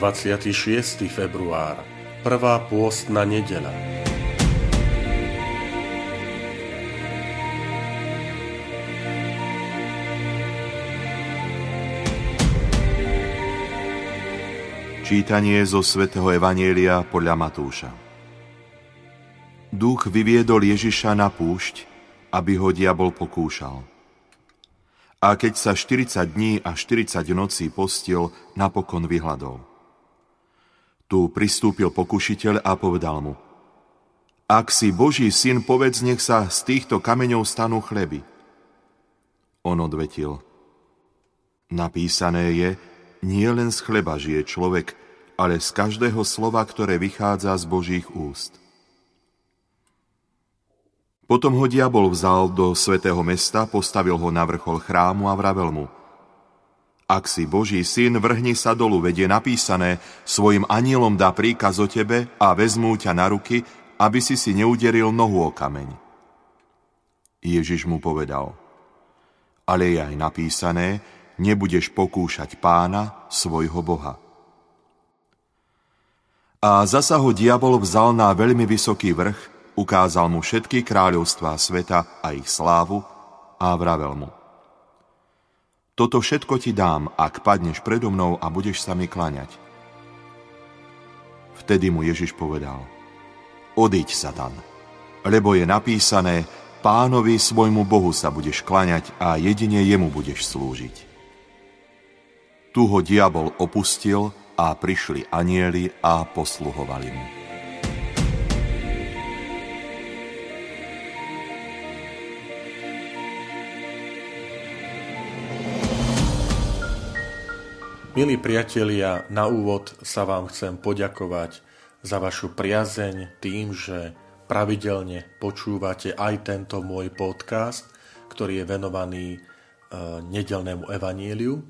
26. február Prvá pôstna nedela. Čítanie zo svätého Evanielia podľa Matúša. Duch vyviedol Ježiša na púšť, aby ho diabol pokúšal. A keď sa 40 dní a 40 nocí postil, napokon vyhľadol. Tu pristúpil pokušiteľ a povedal mu, Ak si Boží syn, povedz, nech sa z týchto kameňov stanú chleby. On odvetil, Napísané je, nie len z chleba žije človek, ale z každého slova, ktoré vychádza z Božích úst. Potom ho diabol vzal do svätého mesta, postavil ho na vrchol chrámu a vravel mu – ak si Boží syn, vrhni sa dolu, vedie napísané, svojim anielom dá príkaz o tebe a vezmú ťa na ruky, aby si si neuderil nohu o kameň. Ježiš mu povedal, ale je aj napísané, nebudeš pokúšať pána, svojho Boha. A zasa ho diabol vzal na veľmi vysoký vrch, ukázal mu všetky kráľovstvá sveta a ich slávu a vravel mu – toto všetko ti dám, ak padneš predo mnou a budeš sa mi klaňať. Vtedy mu Ježiš povedal, odiď, Satan, lebo je napísané, pánovi svojmu Bohu sa budeš klaňať a jedine jemu budeš slúžiť. Tu ho diabol opustil a prišli anieli a posluhovali mu. Milí priatelia, na úvod sa vám chcem poďakovať za vašu priazeň tým, že pravidelne počúvate aj tento môj podcast, ktorý je venovaný e, nedelnému evaníliu,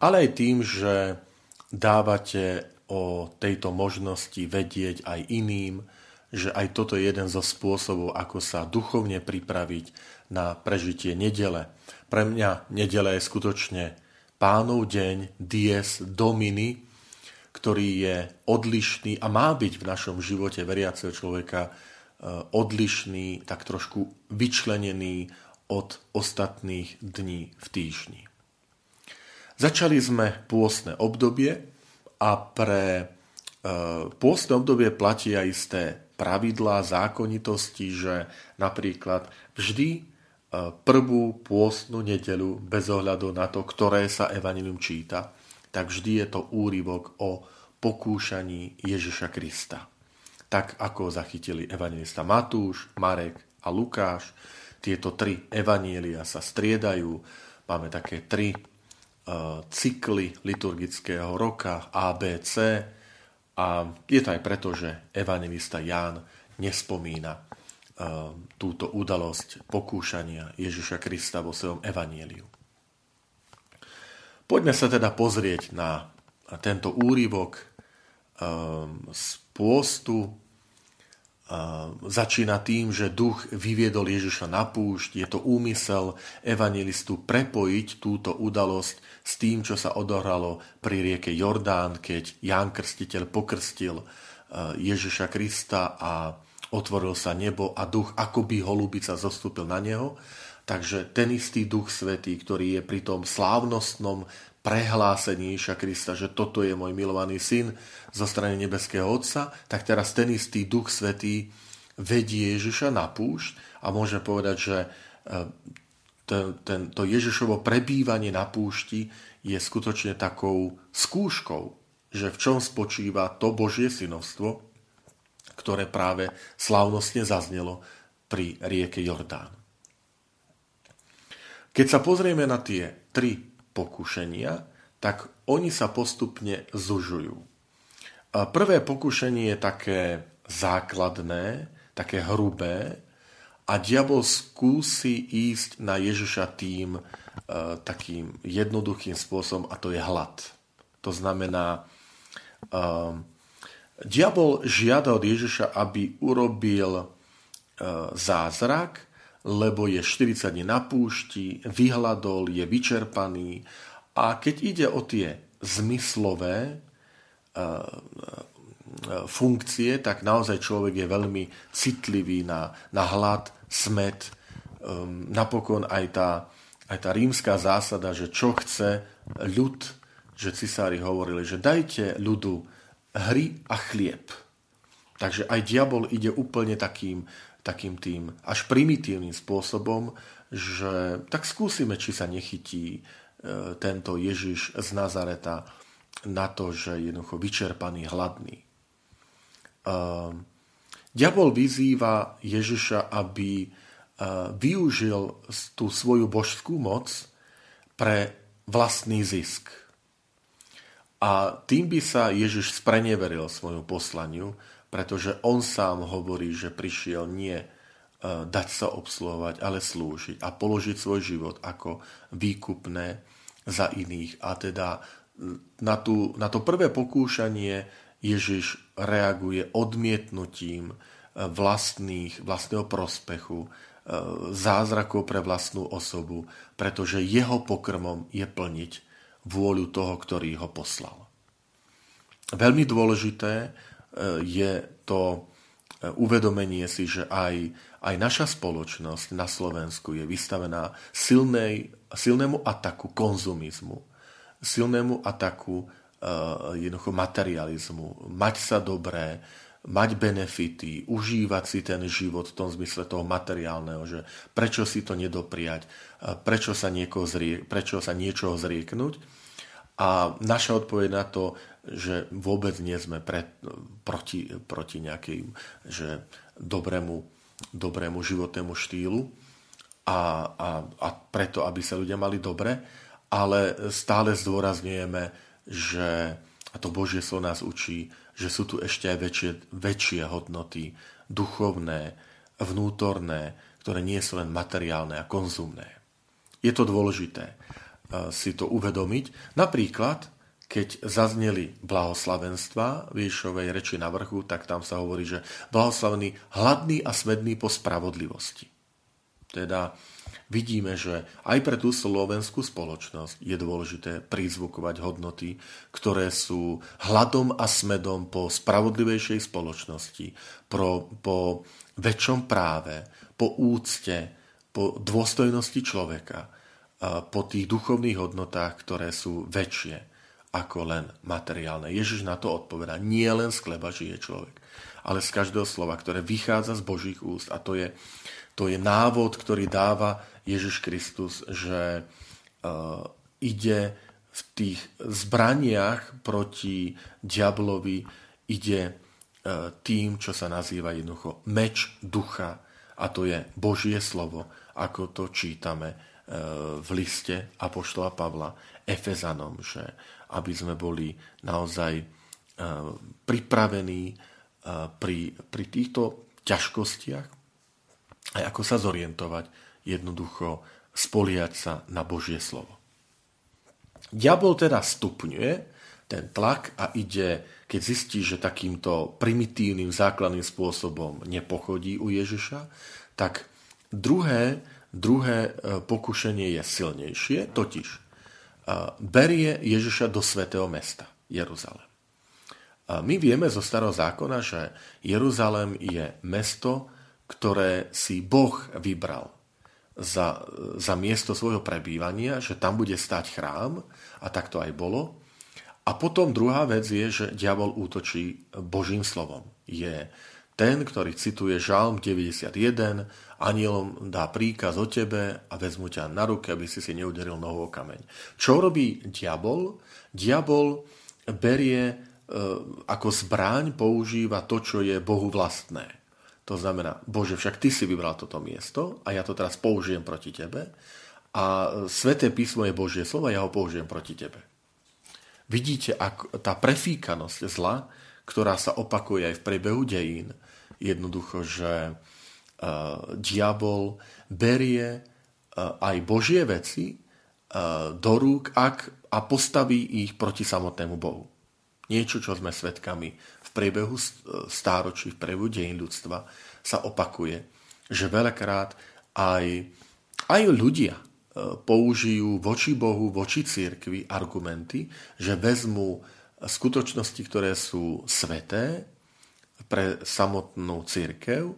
ale aj tým, že dávate o tejto možnosti vedieť aj iným, že aj toto je jeden zo spôsobov, ako sa duchovne pripraviť na prežitie nedele. Pre mňa nedele je skutočne pánov deň, dies domini, ktorý je odlišný a má byť v našom živote veriaceho človeka e, odlišný, tak trošku vyčlenený od ostatných dní v týždni. Začali sme pôstne obdobie a pre e, pôstne obdobie platí aj isté pravidlá, zákonitosti, že napríklad vždy prvú pôstnu nedelu bez ohľadu na to, ktoré sa evanilium číta, tak vždy je to úryvok o pokúšaní Ježiša Krista. Tak ako zachytili evangelista Matúš, Marek a Lukáš, tieto tri evanielia sa striedajú. Máme také tri uh, cykly liturgického roka ABC a je to aj preto, že evangelista Ján nespomína túto udalosť pokúšania Ježiša Krista vo svojom evanieliu. Poďme sa teda pozrieť na tento úryvok z pôstu. Začína tým, že duch vyviedol Ježiša na púšť. Je to úmysel evangelistu prepojiť túto udalosť s tým, čo sa odohralo pri rieke Jordán, keď Ján Krstiteľ pokrstil Ježiša Krista a otvoril sa nebo a duch akoby holubica zostúpil na neho. Takže ten istý duch svetý, ktorý je pri tom slávnostnom prehlásení Iša Krista, že toto je môj milovaný syn zo strany nebeského Otca, tak teraz ten istý duch svetý vedie Ježiša na púšť a môže povedať, že e, ten, ten, to Ježišovo prebývanie na púšti je skutočne takou skúškou, že v čom spočíva to Božie synovstvo, ktoré práve slávnostne zaznelo pri rieke Jordán. Keď sa pozrieme na tie tri pokušenia, tak oni sa postupne zužujú. Prvé pokušenie je také základné, také hrubé a diabol skúsi ísť na Ježiša tým e, takým jednoduchým spôsobom a to je hlad. To znamená, e, diabol žiada od Ježiša, aby urobil e, zázrak, lebo je 40 dní na púšti, vyhľadol, je vyčerpaný a keď ide o tie zmyslové funkcie, tak naozaj človek je veľmi citlivý na, na hlad, smet. Um, napokon aj tá, aj tá rímska zásada, že čo chce ľud, že cisári hovorili, že dajte ľudu hry a chlieb. Takže aj diabol ide úplne takým, takým tým až primitívnym spôsobom, že tak skúsime, či sa nechytí e, tento Ježiš z Nazareta na to, že je jednoducho vyčerpaný, hladný. E, diabol vyzýva Ježiša, aby e, využil tú svoju božskú moc pre vlastný zisk. A tým by sa Ježiš spreneveril svojmu poslaniu, pretože on sám hovorí, že prišiel nie e, dať sa obsluhovať, ale slúžiť a položiť svoj život ako výkupné za iných. A teda na, tú, na to prvé pokúšanie Ježiš reaguje odmietnutím e, vlastných, vlastného prospechu, e, zázrakov pre vlastnú osobu, pretože jeho pokrmom je plniť vôľu toho, ktorý ho poslal. Veľmi dôležité je to e, uvedomenie si, že aj, aj naša spoločnosť na Slovensku je vystavená silnej, silnému ataku konzumizmu, silnému ataku uh, jednoducho materializmu, mať sa dobré, mať benefity, užívať si ten život v tom zmysle toho materiálneho, že prečo si to nedopriať, prečo sa, zrie, prečo sa niečoho zrieknúť. A naša odpoveď na to že vôbec nie sme pre, proti, proti nejakej že dobrému, dobrému životnému štýlu a, a, a preto, aby sa ľudia mali dobre, ale stále zdôrazňujeme, že, a to Božie slovo nás učí, že sú tu ešte aj väčšie, väčšie hodnoty, duchovné, vnútorné, ktoré nie sú len materiálne a konzumné. Je to dôležité eh, si to uvedomiť. Napríklad, keď zazneli blahoslavenstva v Ježišovej reči na vrchu, tak tam sa hovorí, že blahoslavený hladný a smedný po spravodlivosti. Teda vidíme, že aj pre tú slovenskú spoločnosť je dôležité prizvukovať hodnoty, ktoré sú hladom a smedom po spravodlivejšej spoločnosti, pro, po väčšom práve, po úcte, po dôstojnosti človeka, po tých duchovných hodnotách, ktoré sú väčšie ako len materiálne. Ježiš na to odpovedá. Nie len z chleba žije človek, ale z každého slova, ktoré vychádza z Božích úst. A to je, to je návod, ktorý dáva Ježiš Kristus, že uh, ide v tých zbraniach proti diablovi, ide uh, tým, čo sa nazýva jednoducho meč ducha. A to je Božie slovo, ako to čítame uh, v liste Apoštola Pavla Efezanom, že aby sme boli naozaj pripravení pri, pri týchto ťažkostiach aj ako sa zorientovať, jednoducho spoliať sa na Božie slovo. Diabol teda stupňuje ten tlak a ide, keď zistí, že takýmto primitívnym základným spôsobom nepochodí u Ježiša, tak druhé, druhé e, pokušenie je silnejšie, totiž berie Ježiša do svätého mesta, Jeruzalem. My vieme zo starého zákona, že Jeruzalem je mesto, ktoré si Boh vybral za, za miesto svojho prebývania, že tam bude stať chrám a tak to aj bolo. A potom druhá vec je, že diabol útočí Božím slovom. Je ten, ktorý cituje Žalm 91, anielom dá príkaz o tebe a vezmu ťa na ruky, aby si si neuderil nohou kameň. Čo robí diabol? Diabol berie e, ako zbráň, používa to, čo je Bohu vlastné. To znamená, Bože, však ty si vybral toto miesto a ja to teraz použijem proti tebe a sveté písmo je Božie slovo a ja ho použijem proti tebe. Vidíte, ak tá prefíkanosť zla, ktorá sa opakuje aj v priebehu dejín. Jednoducho, že uh, diabol berie uh, aj Božie veci uh, do rúk ak, a postaví ich proti samotnému Bohu. Niečo, čo sme svedkami v priebehu stáročí, v priebehu dejín ľudstva, sa opakuje, že veľakrát aj, aj ľudia použijú voči Bohu, voči církvi argumenty, že vezmú skutočnosti, ktoré sú sveté pre samotnú církev,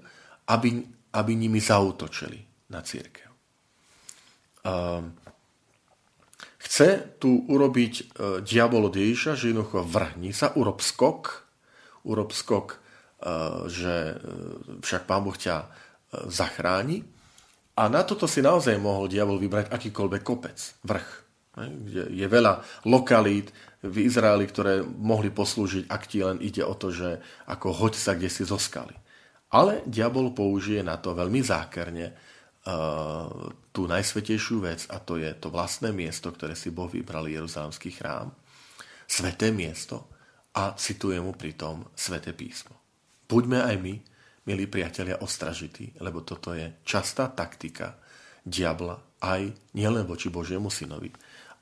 aby, aby nimi zautočili na církev. Ehm, chce tu urobiť e, diabol od Ježiša, že jednoducho vrhni sa, urob skok, urob skok, e, že e, však Pán Boh ťa zachráni. A na toto si naozaj mohol diabol vybrať akýkoľvek kopec, vrch. Je veľa lokalít, v Izraeli, ktoré mohli poslúžiť, ak ti len ide o to, že ako hoď sa kde si zo. Ale diabol použije na to veľmi zákerne tú najsvetejšiu vec a to je to vlastné miesto, ktoré si Boh vybral, Jeruzalemský chrám, sveté miesto a cituje mu pritom sveté písmo. Buďme aj my, milí priatelia, ostražití, lebo toto je častá taktika diabla aj nielen voči Božiemu synovi,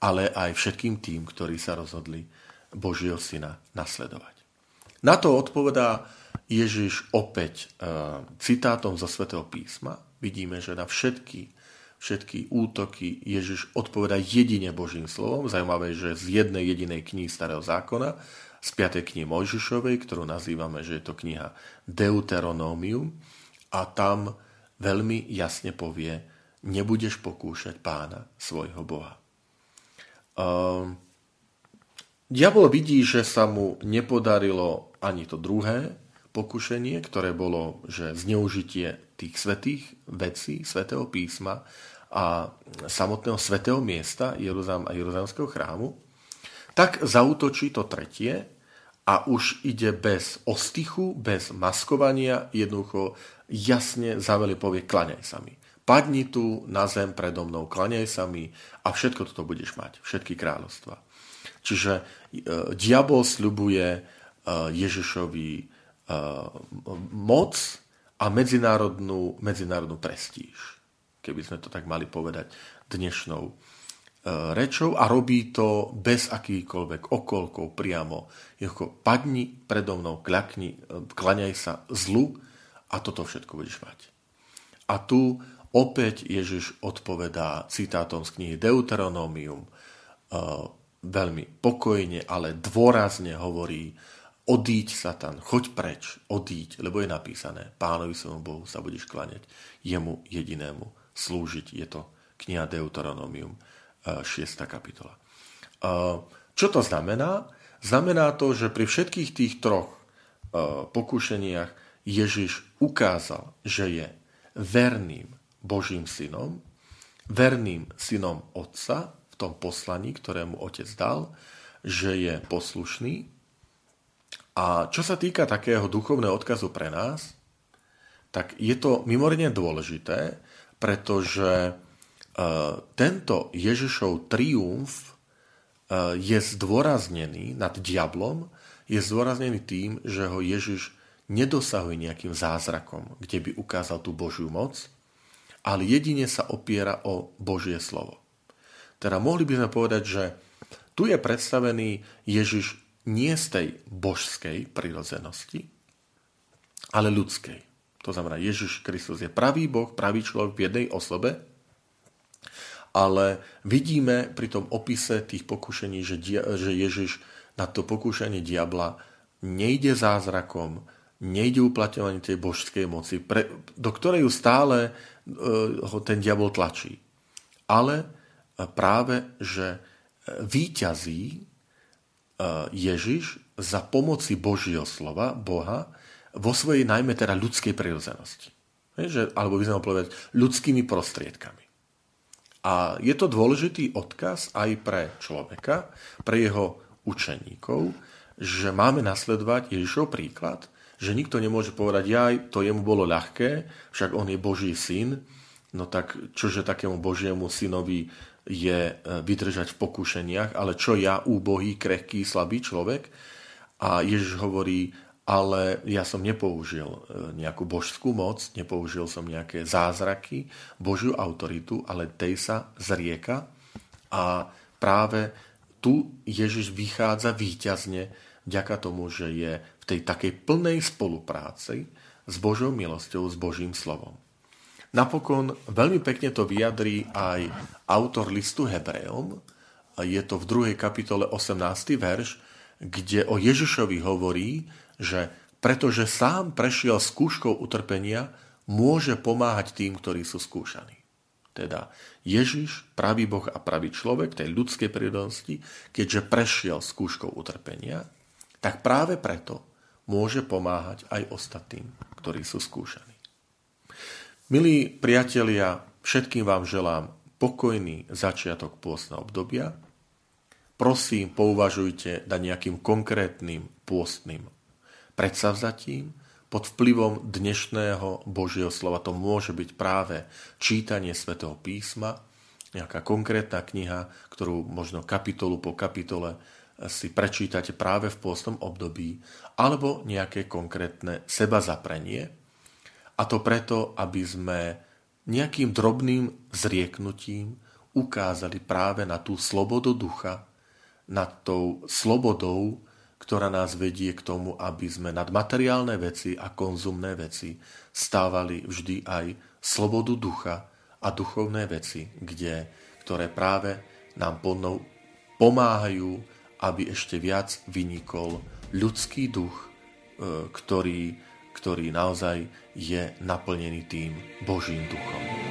ale aj všetkým tým, ktorí sa rozhodli Božieho syna nasledovať. Na to odpovedá Ježiš opäť e, citátom zo svätého písma. Vidíme, že na všetky, všetky útoky Ježiš odpovedá jedine Božím slovom. Zajímavé, že z jednej jedinej knihy Starého zákona, z 5. knihy Mojžišovej, ktorú nazývame, že je to kniha Deuteronomium, a tam veľmi jasne povie, nebudeš pokúšať pána svojho Boha. Uh, diabol vidí, že sa mu nepodarilo ani to druhé pokušenie, ktoré bolo, že zneužitie tých svetých vecí, svetého písma a samotného svetého miesta Jeruzalem a Jeruzalemského chrámu, tak zautočí to tretie a už ide bez ostychu, bez maskovania, jednoducho jasne zaveli povie, klaňaj sa mi padni tu na zem predo mnou, klaňaj sa mi a všetko toto budeš mať, všetky kráľovstva. Čiže e, diabol sľubuje e, Ježišovi moc a medzinárodnú, medzinárodnú prestíž, keby sme to tak mali povedať dnešnou e, rečou a robí to bez akýchkoľvek okolkov priamo. Jednoducho, padni predo mnou, kľakni, e, klaňaj sa zlu a toto všetko budeš mať. A tu Opäť Ježiš odpovedá citátom z knihy Deuteronomium veľmi pokojne, ale dôrazne hovorí odíď Satan, choď preč, odíď, lebo je napísané pánovi svojmu Bohu sa budeš klaňať, jemu jedinému slúžiť. Je to kniha Deuteronomium, 6. E, kapitola. E, čo to znamená? Znamená to, že pri všetkých tých troch pokúšeniach Ježiš ukázal, že je verným Božím synom, verným synom Otca v tom poslaní, ktorému Otec dal, že je poslušný. A čo sa týka takého duchovného odkazu pre nás, tak je to mimoriadne dôležité, pretože e, tento Ježišov triumf e, je zdôraznený nad diablom, je zdôraznený tým, že ho Ježiš nedosahuje nejakým zázrakom, kde by ukázal tú Božiu moc, ale jedine sa opiera o Božie slovo. Teda mohli by sme povedať, že tu je predstavený Ježiš nie z tej božskej prirodzenosti, ale ľudskej. To znamená, Ježiš Kristus je pravý Boh, pravý človek v jednej osobe, ale vidíme pri tom opise tých pokušení, že, že Ježiš na to pokúšanie diabla nejde zázrakom, nejde uplatňovanie tej božskej moci, pre, do ktorej ju stále E, ho ten diabol tlačí. Ale práve, že e, výťazí Ježiš za pomoci Božieho slova, Boha, vo svojej najmä teda ľudskej prirodzenosti. Že, alebo by sme povedať ľudskými prostriedkami. A je to dôležitý odkaz aj pre človeka, pre jeho učeníkov, že máme nasledovať Ježišov príklad, že nikto nemôže povedať, jaj, to jemu bolo ľahké, však on je Boží syn, no tak čože takému Božiemu synovi je e, vydržať v pokušeniach, ale čo ja, úbohý, krehký, slabý človek. A Ježiš hovorí, ale ja som nepoužil e, nejakú božskú moc, nepoužil som nejaké zázraky, Božiu autoritu, ale tej sa zrieka. A práve tu Ježiš vychádza výťazne vďaka tomu, že je v tej takej plnej spolupráci s Božou milosťou, s Božím slovom. Napokon veľmi pekne to vyjadrí aj autor listu Hebrejom. Je to v 2. kapitole 18. verš, kde o Ježišovi hovorí, že pretože sám prešiel skúškou utrpenia, môže pomáhať tým, ktorí sú skúšaní. Teda Ježiš, pravý Boh a pravý človek tej ľudskej prírodnosti, keďže prešiel skúškou utrpenia, tak práve preto môže pomáhať aj ostatným, ktorí sú skúšaní. Milí priatelia, všetkým vám želám pokojný začiatok pôstneho obdobia. Prosím, pouvažujte nad nejakým konkrétnym pôstnym predsavzatím, pod vplyvom dnešného Božieho slova. To môže byť práve čítanie svätého písma, nejaká konkrétna kniha, ktorú možno kapitolu po kapitole si prečítate práve v pôstnom období, alebo nejaké konkrétne seba zaprenie. A to preto, aby sme nejakým drobným zrieknutím ukázali práve na tú slobodu ducha, nad tou slobodou, ktorá nás vedie k tomu, aby sme nad materiálne veci a konzumné veci stávali vždy aj slobodu ducha a duchovné veci, kde, ktoré práve nám podnou pomáhajú, aby ešte viac vynikol ľudský duch, e, ktorý, ktorý naozaj je naplnený tým Božím duchom.